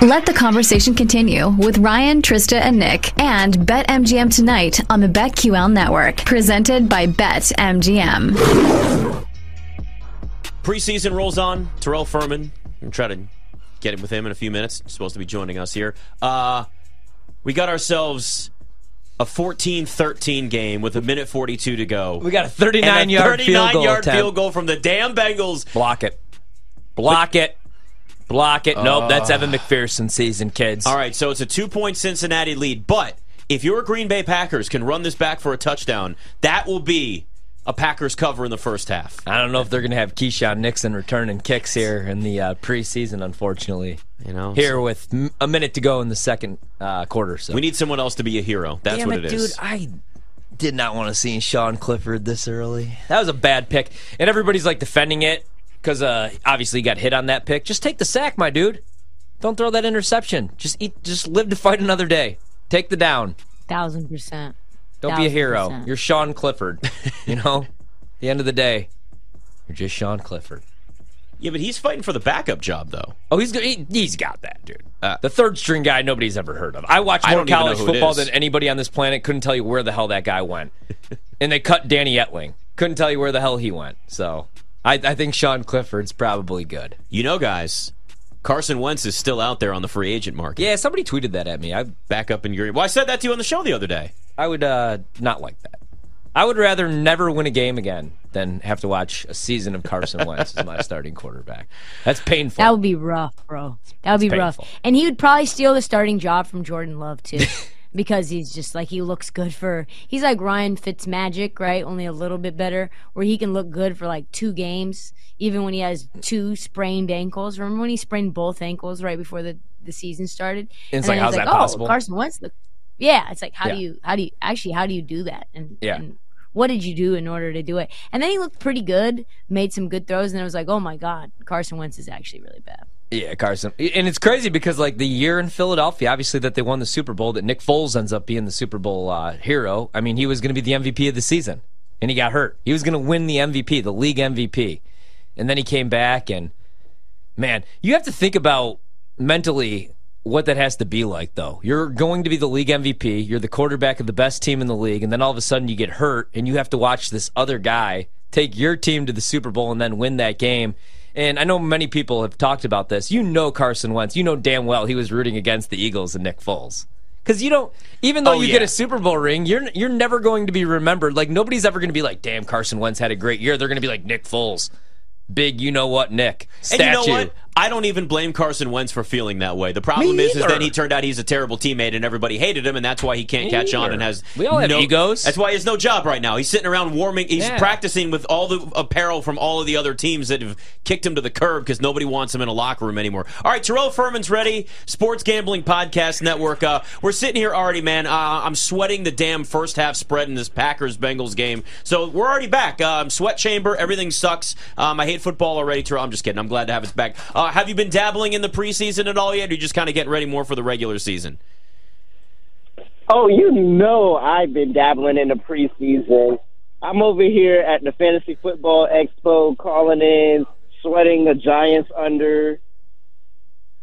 Let the conversation continue with Ryan, Trista, and Nick and BetMGM tonight on the BetQL network, presented by BetMGM. Preseason rolls on. Terrell Furman. I'm try to get in with him in a few minutes. He's supposed to be joining us here. Uh, we got ourselves a 14-13 game with a minute 42 to go. We got a 39 and a yard 39 field goal yard attempt. field goal from the damn Bengals. Block it. Block it. Block it. nope, that's Evan McPherson season, kids. All right, so it's a two-point Cincinnati lead, but if your Green Bay Packers can run this back for a touchdown, that will be a Packers cover in the first half. I don't know if they're going to have Keisean Nixon returning kicks here in the uh, preseason, unfortunately. You know, Here with m- a minute to go in the second uh, quarter. So we need someone else to be a hero. That's Damn what it, it is. dude! I did not want to see Sean Clifford this early. That was a bad pick, and everybody's like defending it because uh, obviously he got hit on that pick. Just take the sack, my dude. Don't throw that interception. Just eat. Just live to fight another day. Take the down. Thousand percent. Don't be a hero. percent. You're Sean Clifford. you know, At the end of the day, you're just Sean Clifford. Yeah, but he's fighting for the backup job, though. Oh, he's he, he's got that, dude. the third string guy nobody's ever heard of. I watch I more don't even know college football is. than anybody on this planet. Couldn't tell you where the hell that guy went. and they cut Danny Etling. Couldn't tell you where the hell he went. So I, I think Sean Clifford's probably good. You know, guys, Carson Wentz is still out there on the free agent market. Yeah, somebody tweeted that at me. I Back up in your. Well, I said that to you on the show the other day. I would uh, not like that. I would rather never win a game again than have to watch a season of Carson Wentz as my starting quarterback. That's painful. That would be rough, bro. That would be It's rough. And he would probably steal the starting job from Jordan Love too. because he's just like he looks good for he's like Ryan Fitzmagic, right? Only a little bit better, where he can look good for like two games, even when he has two sprained ankles. Remember when he sprained both ankles right before the, the season started? And it's then like, how's it's that oh, possible? Carson Wentz look Yeah, it's like how Yeah. do you how do you actually how do you do that? And Yeah. and what did you do in order to do it? And then he looked pretty good, made some good throws, and it was like, oh my god, Carson Wentz is actually really bad. Yeah, Carson. And it's crazy because, like, the year in Philadelphia, obviously, that they won the Super Bowl, that Nick Foles ends up being the Super Bowl uh, hero. I mean, he was going to be the MVP of the season, and he got hurt. He was going to win the MVP, the league MVP. And then he came back, and man, you have to think about mentally what that has to be like, though. You're going to be the league MVP, you're the quarterback of the best team in the league, and then all of a sudden you get hurt, and you have to watch this other guy take your team to the Super Bowl and then win that game. And I know many people have talked about this. You know Carson Wentz. You know damn well he was rooting against the Eagles and Nick Foles. Because you don't, even though Oh, you yeah. get a Super Bowl ring, you're you're never going to be remembered. Like nobody's ever going to be like, "Damn, Carson Wentz had a great year." They're going to be like Nick Foles, big, you know what, Nick And statue. you know what? I don't even blame Carson Wentz for feeling that way. The problem Me is, is then he turned out he's a terrible teammate and everybody hated him, and that's why he can't Me catch on and has We all have no, egos. That's why he has no job right now. He's sitting around warming. He's Yeah. practicing with all the apparel from all of the other teams that have kicked him to the curb because nobody wants him in a locker room anymore. All right, Terrell Furman's ready. Sports Gambling Podcast Network. Uh, we're sitting here already, man. Uh, I'm sweating the damn first half spread in this Packers Bengals game. So we're already back. Um, sweat chamber. Everything sucks. Um, I hate football already, Terrell. I'm just kidding. I'm glad to have us back. Uh, Uh, have you been dabbling in the preseason at all yet? Or you just kind of getting ready more for the regular season? Oh, you know I've been dabbling in the preseason. I'm over here at the Fantasy Football Expo calling in, sweating the Giants under.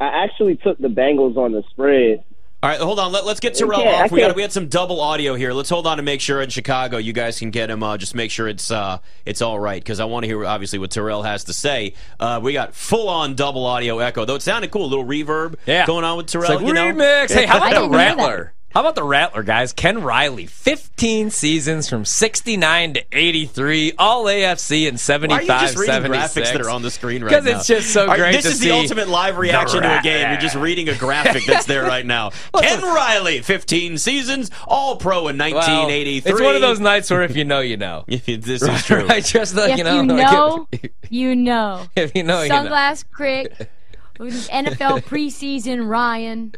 I actually took the Bengals on the spread. All right, hold on. Let, us get Terrell Yeah, off. We got can't- we had some double audio here. Let's hold on to make sure in Chicago you guys can get him. Uh, just make sure it's uh, it's all right because I want to hear obviously what Terrell has to say. Uh, we got full on double audio echo though. It sounded cool, a little reverb Yeah. going on with Terrell. It's like you know? remix. Hey, how about the didn't that. Rattler? How about the Rattler, guys? Ken Riley, 15 seasons from 69 to 83, all AFC and Why 75, are you just reading 76. graphics that are on the screen right now? Because it's just so All right, great This to is see the ultimate live reaction to a game. You're just reading a graphic that's there right now. Ken Riley, 15 seasons, All Pro in Well, 1983. It's one of those nights where if you know, you know. If this is true. right? Just like, if you know, you like, know, you know. if you know, you know. Sunglass Crick, NFL preseason Ryan.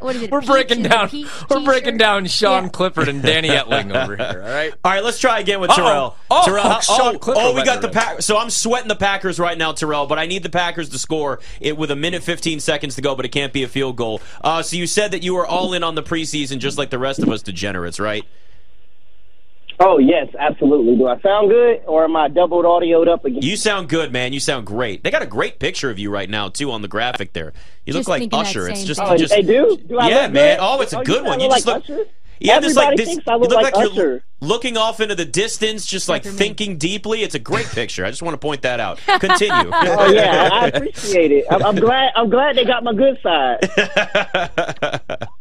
What is it? We're Peach breaking in down. peach We're breaking down Sean Yeah. Clifford and Danny Etling over here. All right. All right, let's try again with Uh-oh. Terrell. Oh, Terrell, oh, Sean oh, Clifford oh, we got the pack. So I'm sweating the Packers right now, Terrell. But I need the Packers to score it with a minute 15 seconds to go. But it can't be a field goal. Uh, so you said that you were all in on the preseason, just like the rest of us degenerates, right? Oh yes, absolutely. Do I sound good, or am I doubled audioed up again? You sound good, man. You sound great. They got a great picture of you right now too on the graphic there. You Just look like Usher. It's just. Oh, just they do? Do I yeah, look man. good? Oh, it's a Oh, good you one. You look just look. like Usher? Yeah, just like Everybody this. thinks I you look look like you're Usher. looking off into the distance, just like for thinking deeply. It's a great picture. I just want to point that out. Continue. Oh yeah, I I appreciate it. I'm, I'm glad. I'm glad they got my good side.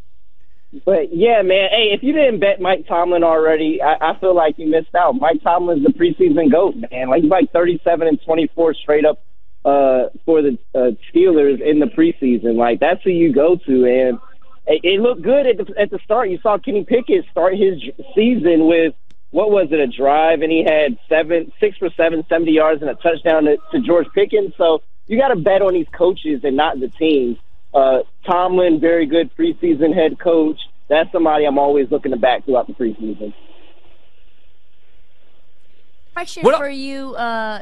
But yeah, man. Hey, if you didn't bet Mike Tomlin already, I, I feel like you missed out. Mike Tomlin's the preseason goat, man. Like he's like 37 and 24 straight up uh, for the uh, Steelers in the preseason. Like that's who you go to, and it, it looked good at the at the start. You saw Kenny Pickett start his season with what was it, a drive, and he had seven, six for seven, 70 yards and a touchdown to, to George Pickens. So you got to bet on these coaches and not the teams. Uh, Tomlin, very good preseason head coach. That's somebody I'm always looking to back throughout the preseason. Question What- for you, uh,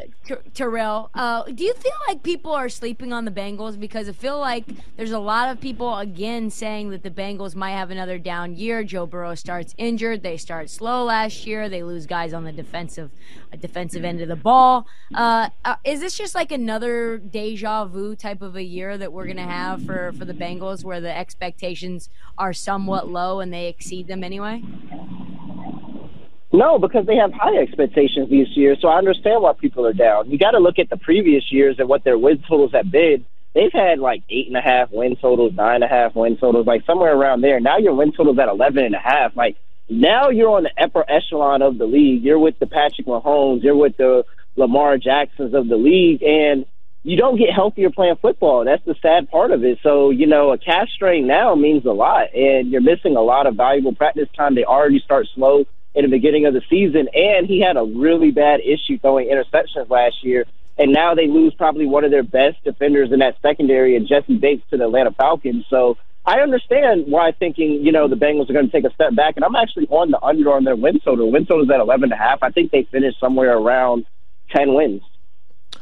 Terrell. Uh, do you feel like people are sleeping on the Bengals? Because I feel like there's a lot of people again saying that the Bengals might have another down year. Joe Burrow starts injured. They start slow last year. They lose guys on the defensive uh, defensive end of the ball. Uh, uh, is this just like another deja vu type of a year that we're gonna have for for the Bengals, where the expectations are somewhat low and they exceed them anyway? No, because they have high expectations this year, so I understand why people are down. You got to look at the previous years and what their win totals have been. They've had like eight and a half win totals, nine and a half win totals, like somewhere around there. Now your win totals at eleven and a half. Like now you're on the upper echelon of the league. You're with the Patrick Mahomes. You're with the Lamar Jacksons of the league, and you don't get healthier playing football. That's the sad part of it. So, you know, a calf strain now means a lot, and you're missing a lot of valuable practice time. They already start slow in the beginning of the season, and he had a really bad issue throwing interceptions last year. And now they lose probably one of their best defenders in that secondary, and Jessie Bates to the Atlanta Falcons. So I understand why thinking, you know, the Bengals are going to take a step back. And I'm actually on the under on their win total. Win total is at 11 and a half. I think they finished somewhere around 10 wins.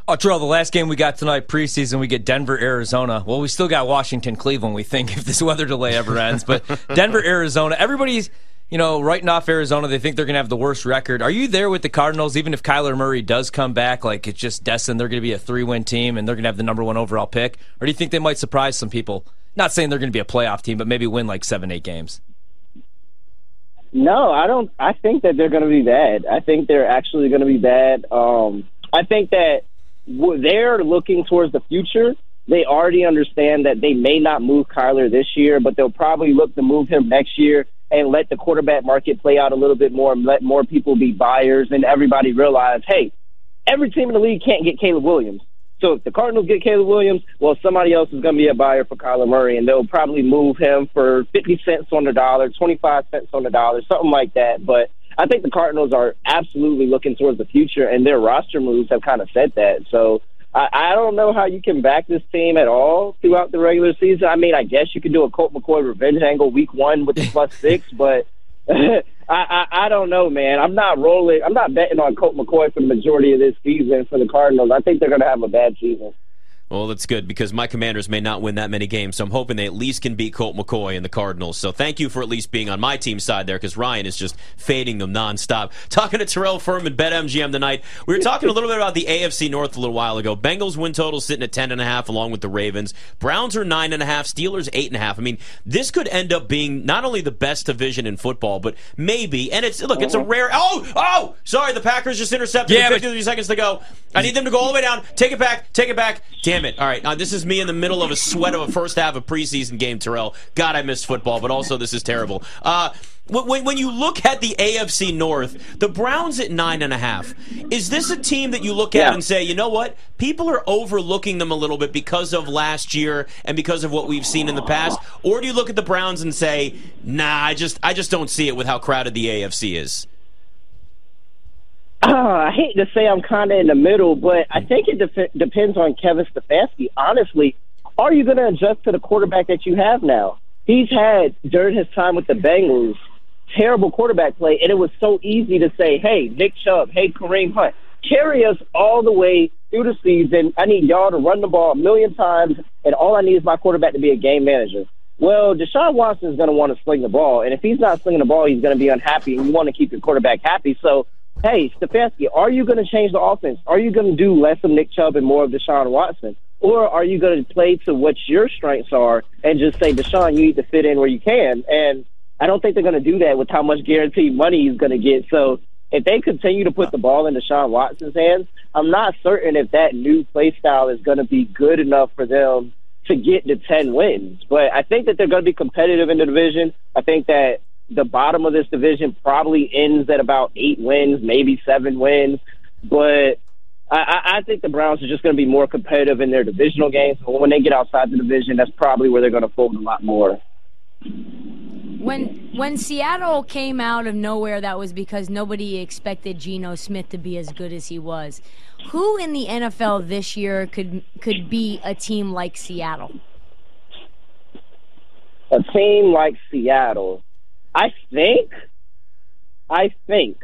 Oh, Terrell, the last game we got tonight, preseason, we get Denver, Arizona. Well, we still got Washington, Cleveland, we think, if this weather delay ever ends. But Denver, Arizona, everybody's, you know, writing off Arizona. They think they're going to have the worst record. Are you there with the Cardinals, even if Kyler Murray does come back? Like, it's just destined they're going to be a three win team and they're going to have the number one overall pick? Or do you think they might surprise some people? Not saying they're going to be a playoff team, but maybe win like seven, eight games. No, I don't. I think that they're going to be bad. I think they're actually going to be bad. Um, I think that they're looking towards the future. They already understand that they may not move Kyler this year, but they'll probably look to move him next year and let the quarterback market play out a little bit more and let more people be buyers and everybody realize, hey, every team in the league can't get Caleb Williams. So if the Cardinals get Caleb Williams, well, somebody else is going to be a buyer for Kyler Murray, and they'll probably move him for 50 cents on the dollar, 25 cents on the dollar, something like that. But I think the Cardinals are absolutely looking towards the future, and their roster moves have kind of said that. So I, I don't know how you can back this team at all throughout the regular season. I mean, I guess you can do a Colt McCoy revenge angle week one with the plus six, but I, I, I don't know, man. I'm not rolling. I'm not betting on Colt McCoy for the majority of this season for the Cardinals. I think they're going to have a bad season. Well, that's good because my commanders may not win that many games, so I'm hoping they at least can beat Colt McCoy and the Cardinals. So thank you for at least being on my team's side there because Ryan is just fading them nonstop. Talking to Terrell Furman, BetMGM tonight. We were talking a little bit about the AFC North a little while ago. Bengals win total sitting at 10.5 along with the Ravens. Browns are 9.5, Steelers 8.5. I mean, this could end up being not only the best division in football, but maybe, and it's, look, it's a rare, oh, oh, sorry, the Packers just intercepted Yeah, with but- 53 seconds to go. I need them to go all the way down. Take it back. Take it back. Damn it. All right. Now, this is me in the middle of a sweat of a first half of preseason game, Terrell. God, I miss football, but also this is terrible. Uh, when, when you look at the AFC North, the Browns at nine and a half, is this a team that you look at Yeah. and say, you know what? People are overlooking them a little bit because of last year and because of what we've seen in the past, or do you look at the Browns and say, nah, I just I just don't see it with how crowded the AFC is? Uh, I hate to say I'm kind of in the middle, but I think it def- depends on Kevin Stefanski. Honestly, are you going to adjust to the quarterback that you have now? He's had during his time with the Bengals terrible quarterback play, and it was so easy to say, "Hey, Nick Chubb, hey Kareem Hunt, carry us all the way through the season. I need y'all to run the ball a million times, and all I need is my quarterback to be a game manager." Well, Deshaun Watson is going to want to sling the ball, and if he's not slinging the ball, he's going to be unhappy, and you want to keep your quarterback happy. So, hey, Stefanski, are you going to change the offense? Are you going to do less of Nick Chubb and more of Deshaun Watson? Or are you going to play to what your strengths are and just say, Deshaun, you need to fit in where you can? And I don't think they're going to do that with how much guaranteed money he's going to get. So if they continue to put the ball in Deshaun Watson's hands, I'm not certain if that new play style is going to be good enough for them to get to 10 wins. But I think that they're going to be competitive in the division. I think that the bottom of this division probably ends at about eight wins, maybe seven wins. But I, I think the Browns are just going to be more competitive in their divisional games. But when they get outside the division, that's probably where they're going to fold a lot more. When when Seattle came out of nowhere, that was because nobody expected Geno Smith to be as good as he was. Who in the NFL this year could could be a team like Seattle? A team like Seattle, I think, I think,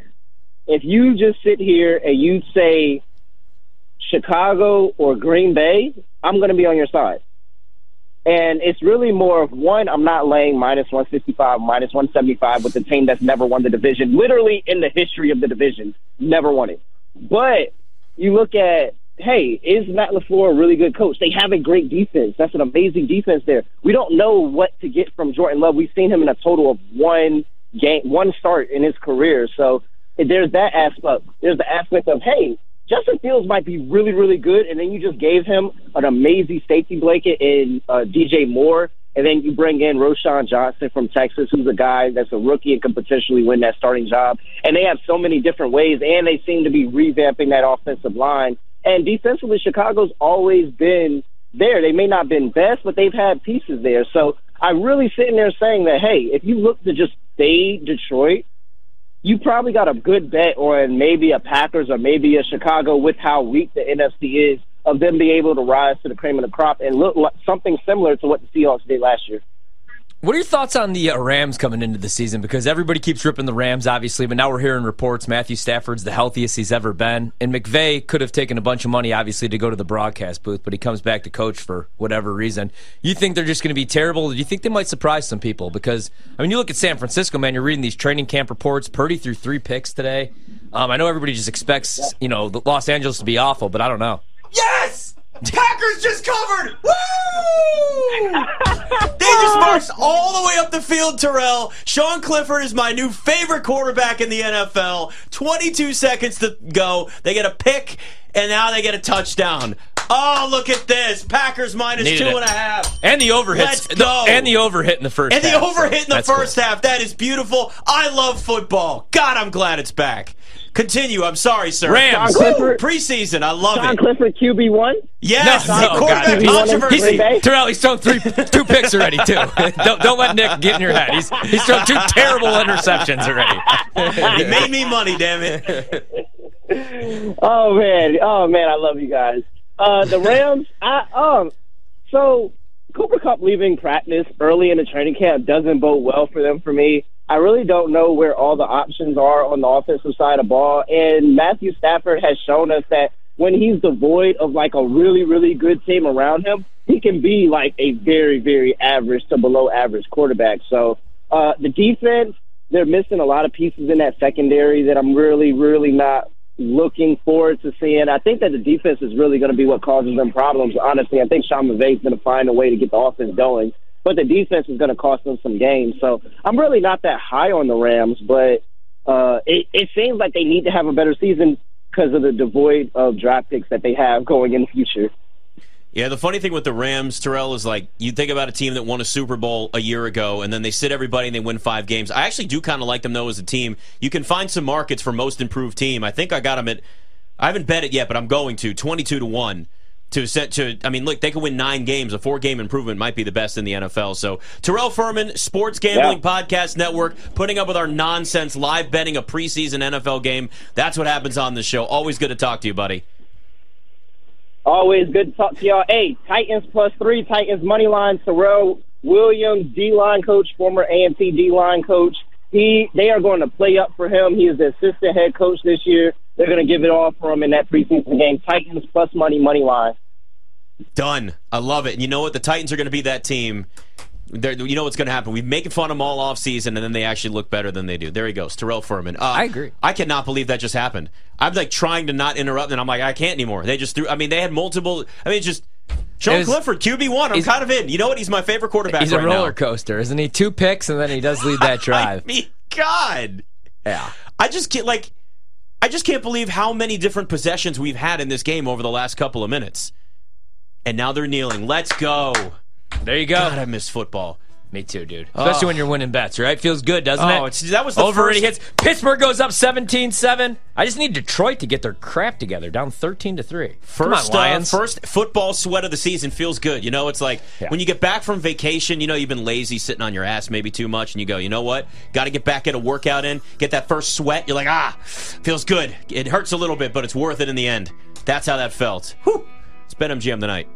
if you just sit here and you say Chicago or Green Bay, I'm going to be on your side. And it's really more of one, I'm not laying minus 165, minus 175 with the team that's never won the division, literally in the history of the division, never won it. But you look at, hey, is Matt LaFleur a really good coach? They have a great defense. That's an amazing defense there. We don't know what to get from Jordan Love. We've seen him in a total of one game, one start in his career. So there's that aspect. There's the aspect of, hey, Justin Fields might be really, really good, and then you just gave him an amazing safety blanket in uh, DJ Moore, and then you bring in Roschon Johnson from Texas, who's a guy that's a rookie and can potentially win that starting job. And they have so many different ways, and they seem to be revamping that offensive line. And defensively, Chicago's always been there. They may not have been best, but they've had pieces there. So I'm really sitting there saying that, hey, if you look to just stay Detroit you probably got a good bet on maybe a Packers or maybe a Chicago with how weak the NFC is of them being able to rise to the cream of the crop and look like something similar to what the Seahawks did last year. What are your thoughts on the uh, Rams coming into the season? Because everybody keeps ripping the Rams, obviously, but now we're hearing reports Matthew Stafford's the healthiest he's ever been. And McVay could have taken a bunch of money, obviously, to go to the broadcast booth, but he comes back to coach for whatever reason. You think they're just going to be terrible? Do you think they might surprise some people? Because, I mean, you look at San Francisco, man, you're reading these training camp reports. Purdy threw three picks today. Um, I know everybody just expects, you know, Los Angeles to be awful, but I don't know. Yes! Packers just covered! Woo! they just marched all the way up the field, Terrell. Sean Clifford is my new favorite quarterback in the NFL. 22 seconds to go. They get a pick, and now they get a touchdown. Oh, look at this. Packers minus Needed two it. and a half. And the overhit. Let's go. and the overhit in the first And the half, overhit so in the first cool. half. That is beautiful. I love football. God, I'm glad it's back. Continue. I'm sorry, sir. Rams. Sean Clifford, Preseason. I love Sean it. Clifford QB one. Yes, No, the no, quarterback God. controversy. Green Bay? Terrell, he's thrown three, two picks already too. don't, don't let Nick get in your head. He's he's thrown two terrible interceptions already. He made me money, damn it. Oh man, oh man, I love you guys. Uh, the Rams, I um, so Cooper Kupp leaving practice early in the training camp doesn't bode well for them. For me, I really don't know where all the options are on the offensive side of ball. And Matthew Stafford has shown us that when he's devoid of like a really, really good team around him, he can be like a very, very average to below average quarterback. So uh, the defense, they're missing a lot of pieces in that secondary that I'm really, really not looking forward to seeing. I think that the defense is really going to be what causes them problems. Honestly, I think Sean McVay is going to find a way to get the offense going, but the defense is going to cost them some games. So I'm really not that high on the Rams, but uh, it, it seems like they need to have a better season because of the devoid of draft picks that they have going in the future. Yeah, the funny thing with the Rams, Terrell, is like you think about a team that won a Super Bowl a year ago, and then they sit everybody and they win five games. I actually do kind of like them though as a team. You can find some markets for most improved team. I think I got them at. I haven't bet it yet, but I'm going to twenty-two to one to set to. I mean, look, they could win nine games. A four-game improvement might be the best in the NFL. So Terrell Furman, Sports Gambling Podcast Network, putting up with our nonsense, live betting a preseason NFL game. That's what happens on the show. Always good to talk to you, buddy. Always good to talk to y'all. Hey, Titans plus three, Titans money line. Terrell Williams, D line coach, former A&T D line coach. He, they are going to play up for him. He is the assistant head coach this year. They're going to give it all for him in that preseason game. Titans plus money, money line. Done. I love it. And you know what? The Titans are going to be that team. They're, you know what's going to happen. We've making fun of them all off season, and then they actually look better than they do. There he goes, Terrell Furman. Uh, I agree. I cannot believe that just happened. I'm like trying to not interrupt, and I'm like, I can't anymore. They just threw. I mean, they had multiple. I mean, just Sean was- Clifford, QB one. I'm kind of in. You know what? He's my favorite quarterback. He's a right roller now. coaster, isn't he? Two picks and then he does lead that I drive. mean, God. yeah. I just can't like. I just can't believe how many different possessions we've had in this game over the last couple of minutes. And now they're kneeling. Let's go. There you go. God, I miss football. Me too, dude. Especially when you're winning bets, right? Feels good, doesn't Oh, it? that was the Over first- hits. Pittsburgh goes up 17-7. I just need Detroit to get their crap together, down 13 to 3. Come First, on, Lions. Uh, first football sweat of the season feels good. You know, it's like Yeah. when you get back from vacation, you know, you've been lazy, sitting on your ass maybe too much, and you go, you know what? Got to get back, get a workout in, get that first sweat. You're like, ah, feels good. It hurts a little bit, but it's worth it in the end. That's how that felt. Whew. It's BetMGM tonight.